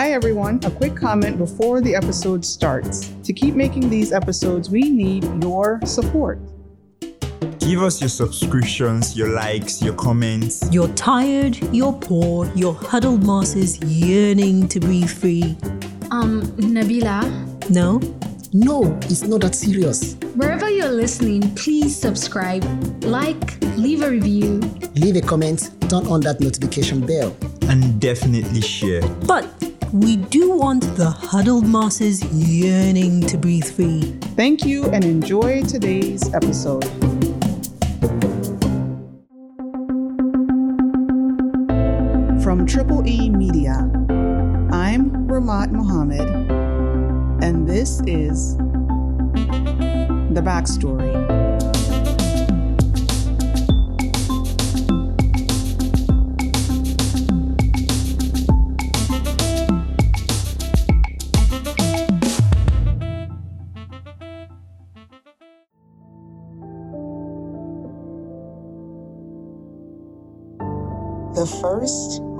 Hi, everyone. A quick comment before the episode starts. To keep making these episodes, we need your support. Give us your subscriptions, your likes, your comments. You're tired, you're poor, your huddled masses yearning to be free. Um, Nabilah, No? No, it's not that serious. wherever you're listening, please subscribe, like, leave a review. Leave a comment, turn on that notification bell. And definitely share. But we do want the huddled masses yearning to breathe free. Thank you and enjoy today's episode. From Triple E Media, I'm Rahmat Muhammad, and this is The Backstory.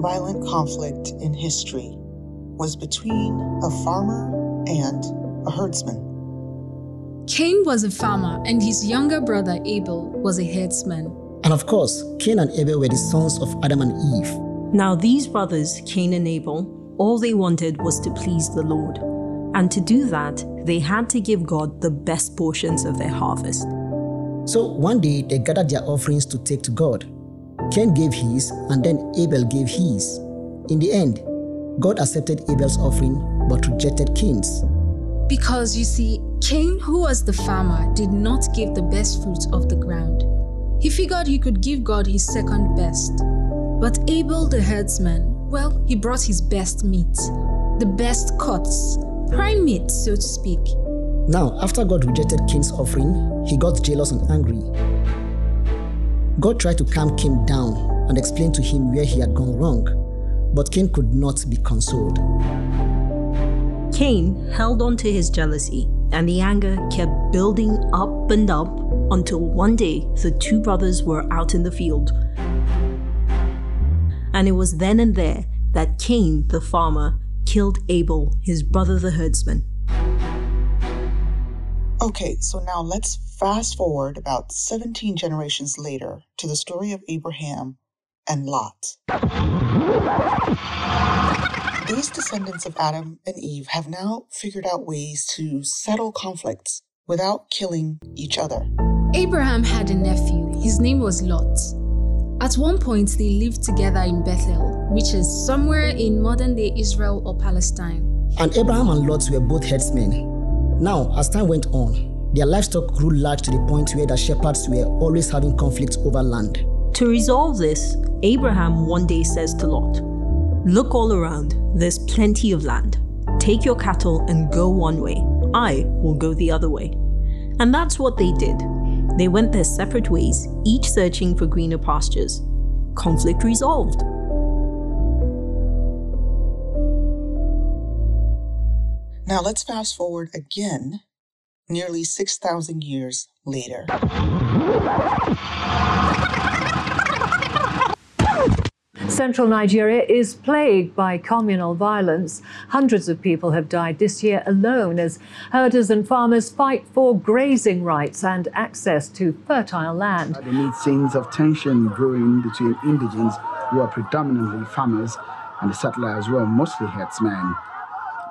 Violent conflict in history was between a farmer and a herdsman. Cain was a farmer, and his younger brother Abel was a herdsman. And of course, Cain and Abel were the sons of Adam and Eve. Now, these brothers, Cain and Abel, all they wanted was to please the Lord. And to do that, they had to give God the best portions of their harvest. So one day they gathered their offerings to take to God. Cain gave his, and then Abel gave his. In the end, God accepted Abel's offering but rejected Cain's. Because you see, Cain, who was the farmer, did not give the best fruit of the ground. He figured he could give God his second best. But Abel, the herdsman, well, he brought his best meat, the best cuts, prime meat, so to speak. Now, after God rejected Cain's offering, he got jealous and angry. God tried to calm Cain down and explain to him where he had gone wrong, but Cain could not be consoled. Cain held on to his jealousy, and the anger kept building up and up until one day the two brothers were out in the field. And it was then and there that Cain, the farmer, killed Abel, his brother the herdsman. Okay, so now let's fast forward about 17 generations later to the story of Abraham and Lot. These descendants of Adam and Eve have now figured out ways to settle conflicts without killing each other. Abraham had a nephew. His name was Lot. At one point, they lived together in Bethel, which is somewhere in modern day Israel or Palestine. And Abraham and Lot were both herdsmen. Now, as time went on, their livestock grew large to the point where the shepherds were always having conflicts over land. To resolve this, Abraham one day says to Lot, Look all around, there's plenty of land. Take your cattle and go one way. I will go the other way. And that's what they did. They went their separate ways, each searching for greener pastures. Conflict resolved. Now let's fast forward again, nearly 6,000 years later. Central Nigeria is plagued by communal violence. Hundreds of people have died this year alone as herders and farmers fight for grazing rights and access to fertile land. Amid scenes of tension brewing between indigents, who are predominantly farmers, and the settlers, who are mostly herdsmen.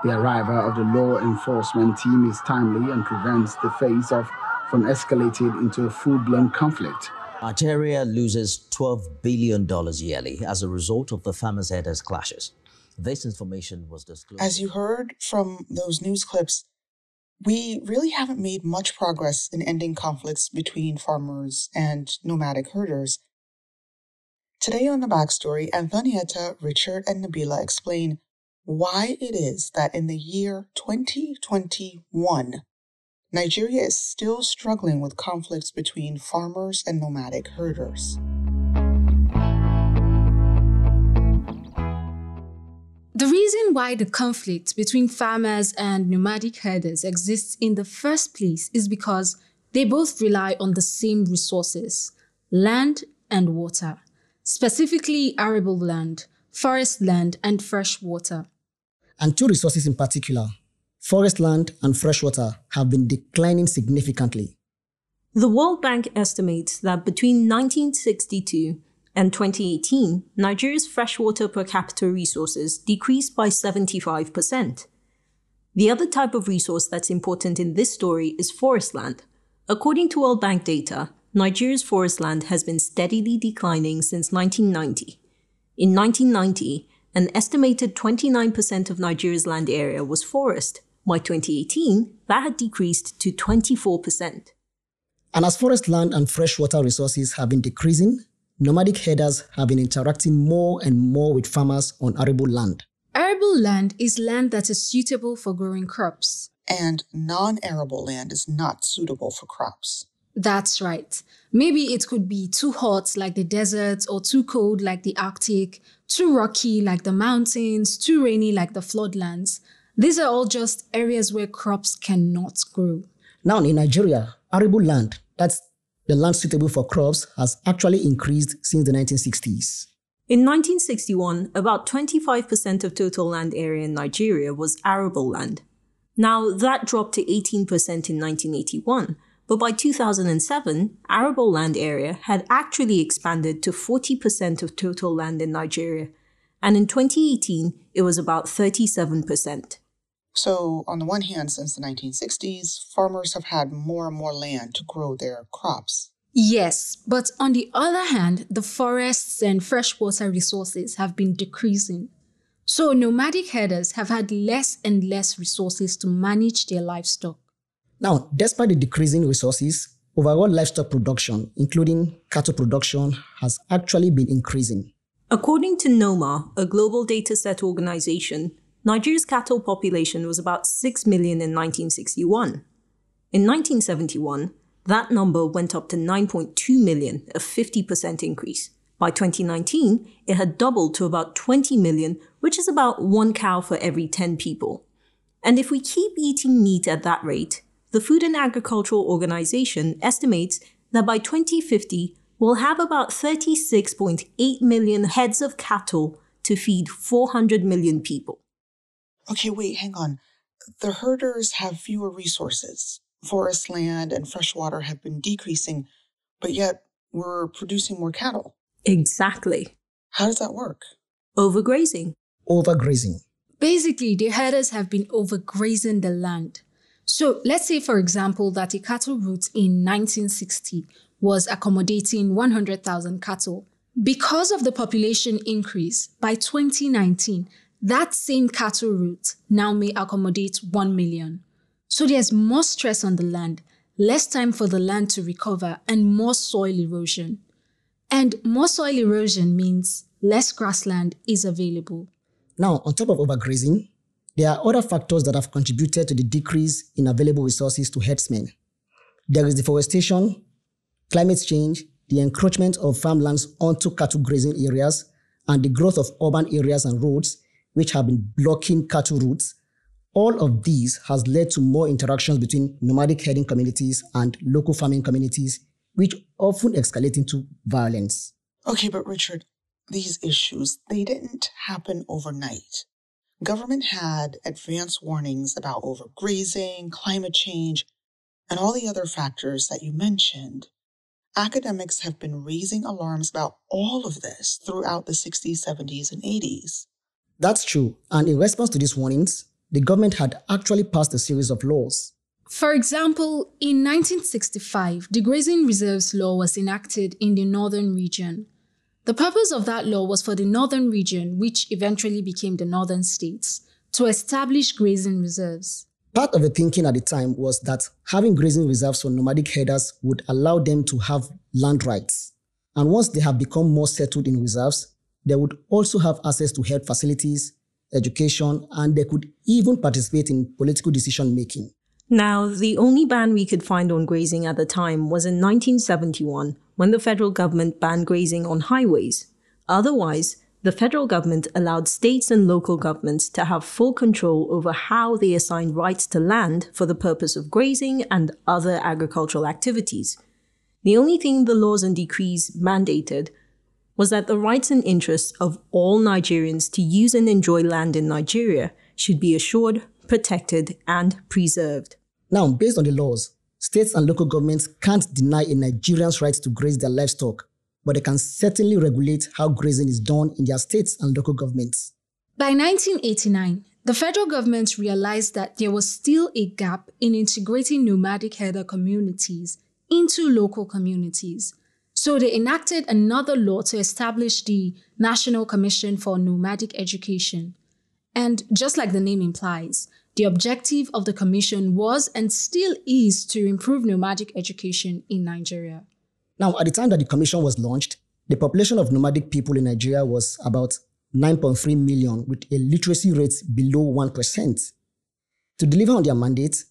The arrival of the law enforcement team is timely and prevents the phase of from escalating into a full-blown conflict. Nigeria loses $12 billion yearly as a result of the farmers' herders clashes. This information was disclosed. As you heard from those news clips, we really haven't made much progress in ending conflicts between farmers and nomadic herders. Today on The Backstory, Anthonieta, Richard, and Nabilah explain why it is that in the year 2021, Nigeria is still struggling with conflicts between farmers and nomadic herders. The reason why the conflict between farmers and nomadic herders exists in the first place is because they both rely on the same resources land and water, specifically arable land, forest land, and fresh water. And two resources in particular, forest land and freshwater, have been declining significantly. The World Bank estimates that between 1962 and 2018, Nigeria's freshwater per capita resources decreased by 75%. The other type of resource that's important in this story is forest land. According to World Bank data, Nigeria's forest land has been steadily declining since 1990. In 1990, an estimated 29% of Nigeria's land area was forest. By 2018, that had decreased to 24%. And as forest land and freshwater resources have been decreasing, nomadic herders have been interacting more and more with farmers on arable land. Arable land is land that is suitable for growing crops. And non arable land is not suitable for crops. That's right. Maybe it could be too hot like the desert, or too cold like the Arctic, too rocky like the mountains, too rainy like the floodlands. These are all just areas where crops cannot grow. Now, in Nigeria, arable land, that's the land suitable for crops, has actually increased since the 1960s. In 1961, about 25% of total land area in Nigeria was arable land. Now, that dropped to 18% in 1981, but by 2007, arable land area had actually expanded to 40% of total land in Nigeria, and in 2018, it was about 37%. So, on the one hand, since the 1960s, farmers have had more and more land to grow their crops. Yes, but on the other hand, the forests and freshwater resources have been decreasing. So, nomadic herders have had less and less resources to manage their livestock. Now, despite the decreasing resources, overall livestock production, including cattle production, has actually been increasing. According to Knoema, a global data set organization, Nigeria's cattle population was about 6 million in 1961. In 1971, that number went up to 9.2 million, a 50% increase. By 2019, it had doubled to about 20 million, which is about one cow for every 10 people. And if we keep eating meat at that rate, the Food and Agricultural Organization estimates that by 2050, we'll have about 36.8 million heads of cattle to feed 400 million people. Okay, wait, hang on. The herders have fewer resources. Forest land and fresh water have been decreasing, but yet we're producing more cattle. Exactly. How does that work? Overgrazing. Overgrazing. Basically, the herders have been overgrazing the land. So let's say, for example, that a cattle route in 1960 was accommodating 100,000 cattle. Because of the population increase, by 2019, that same cattle route now may accommodate 1 million. So there's more stress on the land, less time for the land to recover, and more soil erosion. And more soil erosion means less grassland is available. Now, on top of overgrazing, there are other factors that have contributed to the decrease in available resources to herdsmen. There is deforestation, climate change, the encroachment of farmlands onto cattle grazing areas, and the growth of urban areas and roads, which have been blocking cattle routes. All of these has led to more interactions between nomadic herding communities and local farming communities, which often escalate into violence. Okay, but Richard, these issues, they didn't happen overnight. Government had advance warnings about overgrazing, climate change, and all the other factors that you mentioned. Academics have been raising alarms about all of this throughout the 60s, 70s, and 80s. That's true. And in response to these warnings, the government had actually passed a series of laws. For example, in 1965, the Grazing Reserves Law was enacted in the northern region. The purpose of that law was for the northern region, which eventually became the northern states, to establish grazing reserves. Part of the thinking at the time was that having grazing reserves for nomadic herders would allow them to have land rights. And once they have become more settled in reserves, they would also have access to health facilities, education, and they could even participate in political decision making. Now, the only ban we could find on grazing at the time was in 1971 when the federal government banned grazing on highways. Otherwise, the federal government allowed states and local governments to have full control over how they assigned rights to land for the purpose of grazing and other agricultural activities. The only thing the laws and decrees mandated was that the rights and interests of all Nigerians to use and enjoy land in Nigeria should be assured, protected, and preserved. Now, based on the laws, states and local governments can't deny a Nigerian's right to graze their livestock, but they can certainly regulate how grazing is done in their states and local governments. By 1989, the federal government realized that there was still a gap in integrating nomadic herder communities into local communities. So they enacted another law to establish the National Commission for Nomadic Education. And just like the name implies, the objective of the commission was and still is to improve nomadic education in Nigeria. Now, at the time that the commission was launched, the population of nomadic people in Nigeria was about 9.3 million with a literacy rate below 1%. To deliver on their mandate,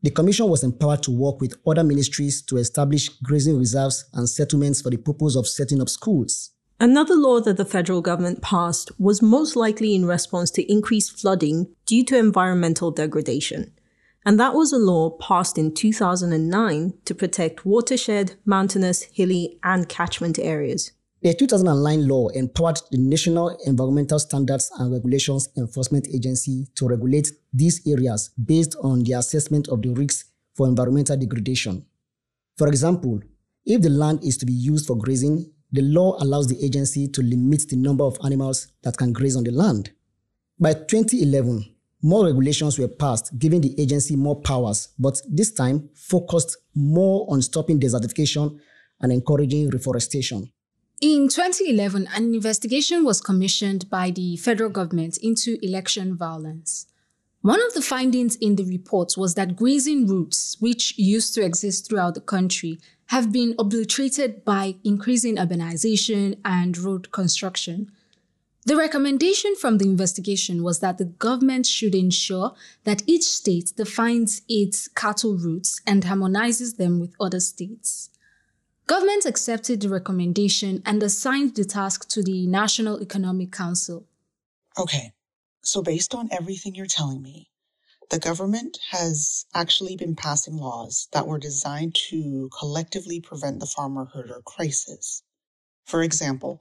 the Commission was empowered to work with other ministries to establish grazing reserves and settlements for the purpose of setting up schools. Another law that the federal government passed was most likely in response to increased flooding due to environmental degradation. And that was a law passed in 2009 to protect watershed, mountainous, hilly, and catchment areas. The 2009 law empowered the National Environmental Standards and Regulations Enforcement Agency to regulate these areas based on the assessment of the risks for environmental degradation. For example, if the land is to be used for grazing, the law allows the agency to limit the number of animals that can graze on the land. By 2011, more regulations were passed, giving the agency more powers, but this time focused more on stopping desertification and encouraging reforestation. In 2011, an investigation was commissioned by the federal government into election violence. One of the findings in the report was that grazing routes, which used to exist throughout the country, have been obliterated by increasing urbanization and road construction. The recommendation from the investigation was that the government should ensure that each state defines its cattle routes and harmonizes them with other states. Government accepted the recommendation and assigned the task to the National Economic Council. Okay, so based on everything you're telling me, the government has actually been passing laws that were designed to collectively prevent the farmer herder crisis. For example,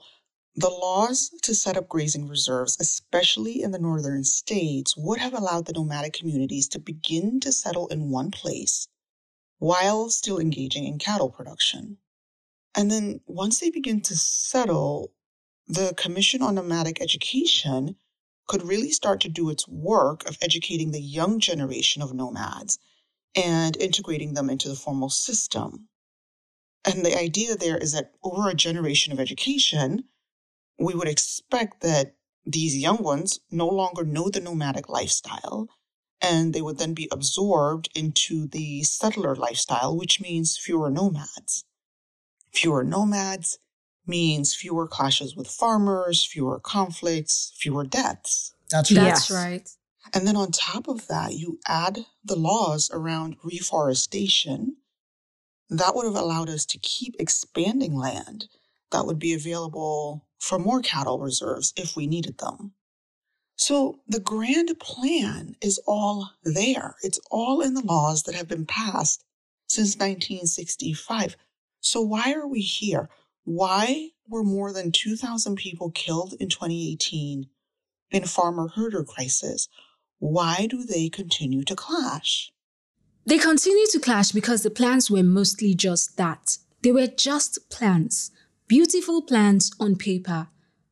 the laws to set up grazing reserves, especially in the northern states, would have allowed the nomadic communities to begin to settle in one place while still engaging in cattle production. And then once they begin to settle, the Commission on Nomadic Education could really start to do its work of educating the young generation of nomads and integrating them into the formal system. And the idea there is that over a generation of education, we would expect that these young ones no longer know the nomadic lifestyle and they would then be absorbed into the settler lifestyle, which means fewer nomads. Fewer nomads means fewer clashes with farmers, fewer conflicts, fewer deaths. That's right. That's right. And then on top of that, you add the laws around reforestation. That would have allowed us to keep expanding land that would be available for more cattle reserves if we needed them. So the grand plan is all there. It's all in the laws that have been passed since 1965. So why are we here? Why were more than 2,000 people killed in 2018 in farmer herder crisis? Why do they continue to clash? They continue to clash because the plans were mostly just that. They were just plans, beautiful plans on paper.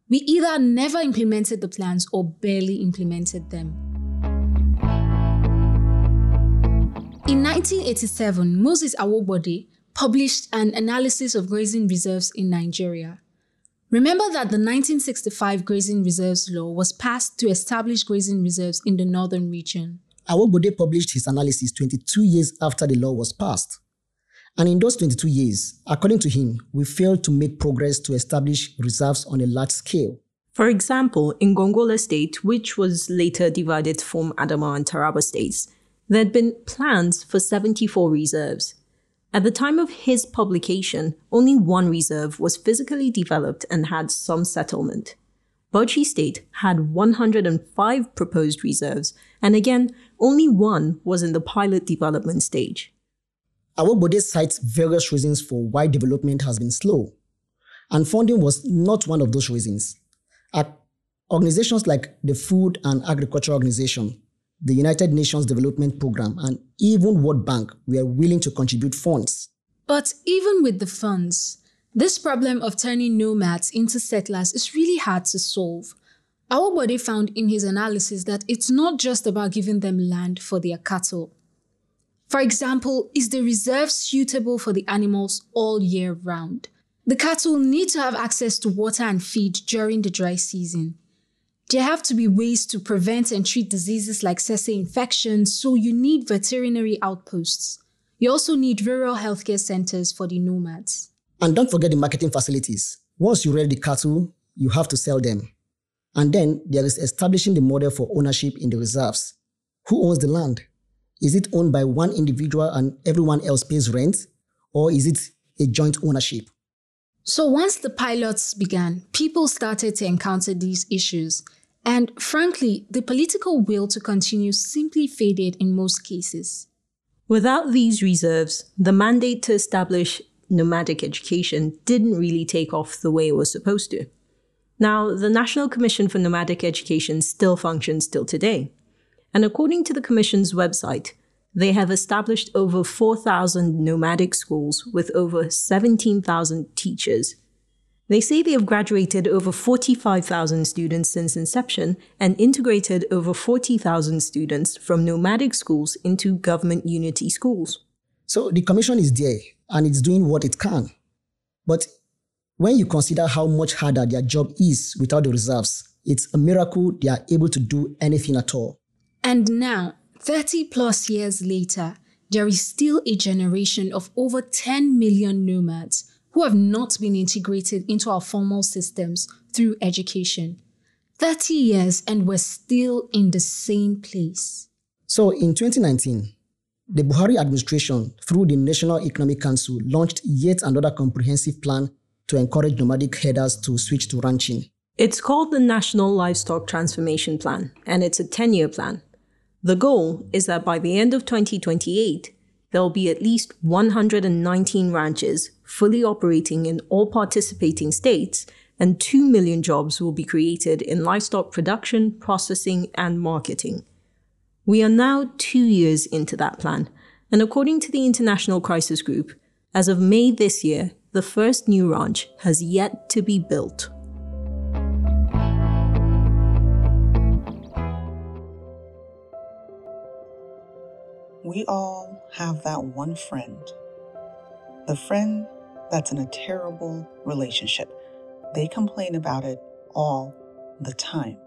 We either never implemented the plans or barely implemented them. In 1987, Moses Awogbade published an analysis of grazing reserves in Nigeria. Remember that the 1965 Grazing Reserves Law was passed to establish grazing reserves in the northern region. Awogbade published his analysis 22 years after the law was passed. And in those 22 years, according to him, we failed to make progress to establish reserves on a large scale. For example, in Gongola State, which was later divided from form Adamawa and Taraba states, there had been plans for 74 reserves. At the time of his publication, only one reserve was physically developed and had some settlement. Bauchi State had 105 proposed reserves, and again, only one was in the pilot development stage. Our Awogbade cites various reasons for why development has been slow, and funding was not one of those reasons. Organizations like the Food and Agriculture Organization, the United Nations Development Programme, and even World Bank were willing to contribute funds. But even with the funds, this problem of turning nomads into settlers is really hard to solve. Awogbade found in his analysis that it's not just about giving them land for their cattle. For example, is the reserve suitable for the animals all year round? The cattle need to have access to water and feed during the dry season. There have to be ways to prevent and treat diseases like tsetse infections, so you need veterinary outposts. You also need rural healthcare centers for the nomads. And don't forget the marketing facilities. Once you rear the cattle, you have to sell them. And then there is establishing the model for ownership in the reserves. Who owns the land? Is it owned by one individual and everyone else pays rent? Or is it a joint ownership? So once the pilots began, people started to encounter these issues. And frankly, the political will to continue simply faded in most cases. Without these reserves, the mandate to establish nomadic education didn't really take off the way it was supposed to. Now, the National Commission for Nomadic Education still functions till today. And according to the Commission's website, they have established over 4,000 nomadic schools with over 17,000 teachers. They say they have graduated over 45,000 students since inception and integrated over 40,000 students from nomadic schools into government unity schools. So the commission is there and it's doing what it can. But when you consider how much harder their job is without the reserves, it's a miracle they are able to do anything at all. And now, 30 plus years later, there is still a generation of over 10 million nomads who have not been integrated into our formal systems through education. 30 years and we're still in the same place. So in 2019, the Buhari administration, through the National Economic Council, launched yet another comprehensive plan to encourage nomadic herders to switch to ranching. It's called the National Livestock Transformation Plan, and it's a 10 year plan. The goal is that by the end of 2028, there'll be at least 119 ranches fully operating in all participating states, and 2 million jobs will be created in livestock production, processing, and marketing. We are now two years into that plan, and according to the International Crisis Group, as of May this year, the first new ranch has yet to be built. We all have that one friend. The friend that's in a terrible relationship. They complain about it all the time.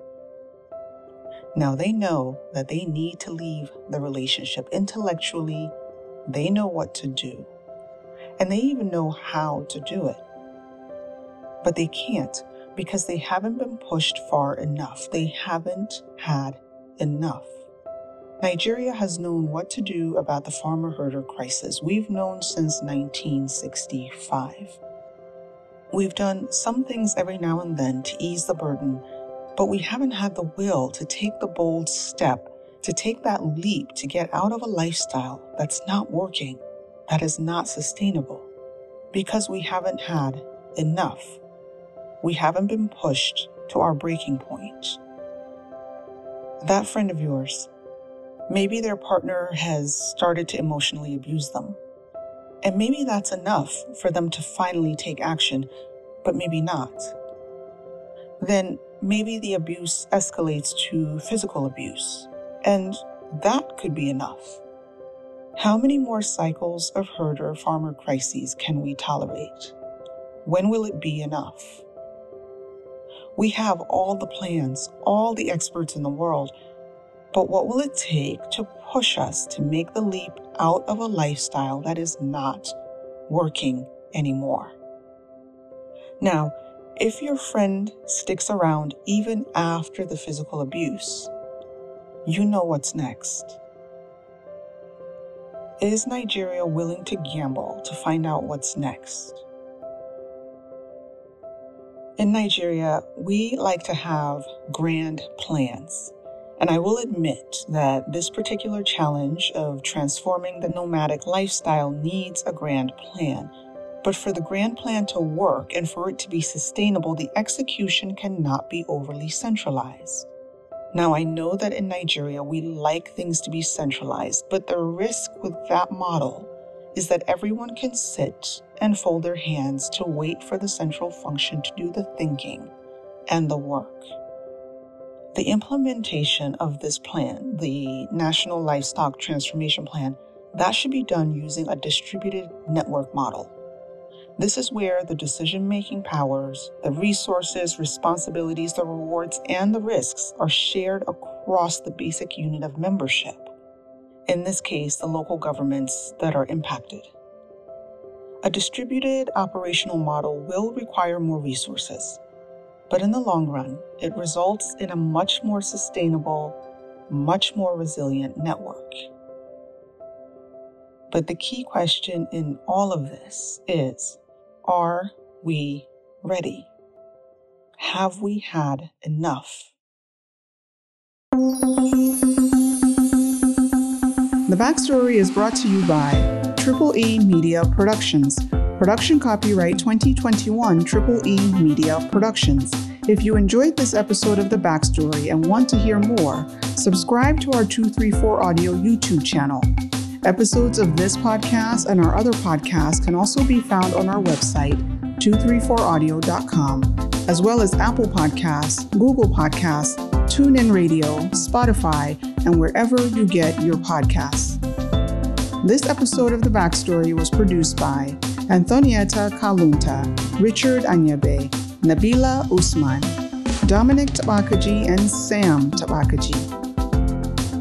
Now they know that they need to leave the relationship intellectually. They know what to do. And they even know how to do it. But they can't because they haven't been pushed far enough. They haven't had enough. Nigeria has known what to do about the farmer herder crisis. We've known since 1965. We've done some things every now and then to ease the burden, but we haven't had the will to take the bold step, to take that leap to get out of a lifestyle that's not working, that is not sustainable, because we haven't had enough. We haven't been pushed to our breaking point. That friend of yours, Maybe their partner has started to emotionally abuse them. And maybe that's enough for them to finally take action, but maybe not. Then maybe the abuse escalates to physical abuse, and that could be enough. How many more cycles of herder farmer crises can we tolerate? When will it be enough? We have all the plans, all the experts in the world, but what will it take to push us to make the leap out of a lifestyle that is not working anymore? Now, if your friend sticks around even after the physical abuse, you know what's next. Is Nigeria willing to gamble to find out what's next? In Nigeria, we like to have grand plans. And I will admit that this particular challenge of transforming the nomadic lifestyle needs a grand plan. But for the grand plan to work and for it to be sustainable, the execution cannot be overly centralized. Now, I know that in Nigeria we like things to be centralized, but the risk with that model is that everyone can sit and fold their hands to wait for the central function to do the thinking and the work. The implementation of this plan, the National Livestock Transformation Plan, that should be done using a distributed network model. This is where the decision making powers, the resources, responsibilities, the rewards, and the risks are shared across the basic unit of membership. In this case, the local governments that are impacted. A distributed operational model will require more resources, but in the long run, it results in a much more sustainable, much more resilient network. But the key question in all of this is are we ready? Have we had enough? The backstory is brought to you by Triple E Media Productions. Production copyright 2021 Triple E Media Productions. If you enjoyed this episode of The Backstory and want to hear more, subscribe to our 234 Audio YouTube channel. Episodes of this podcast and our other podcasts can also be found on our website, 234audio.com, as well as Apple Podcasts, Google Podcasts, TuneIn Radio, Spotify, and wherever you get your podcasts. This episode of The Backstory was produced by Anthonieta Kalunta, Richard Anyebe, Nabilah Usman, Dominic Tabakaji, and Sam Tabakaji.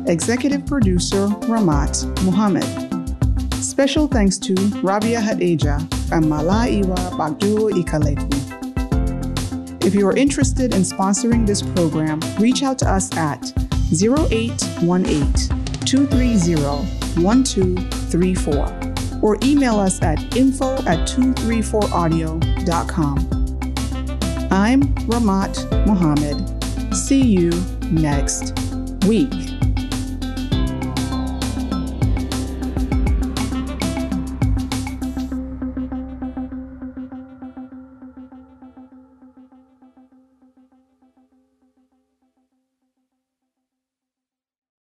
Executive Producer Rahmat Muhammad. Special thanks to Rabia Hadejia and Malaiwa Bagdu Ikaleku. If you are interested in sponsoring this program, reach out to us at 0818 230 1234 or email us at info at 234audio.com. I'm Rahmat Muhammad. See you next week.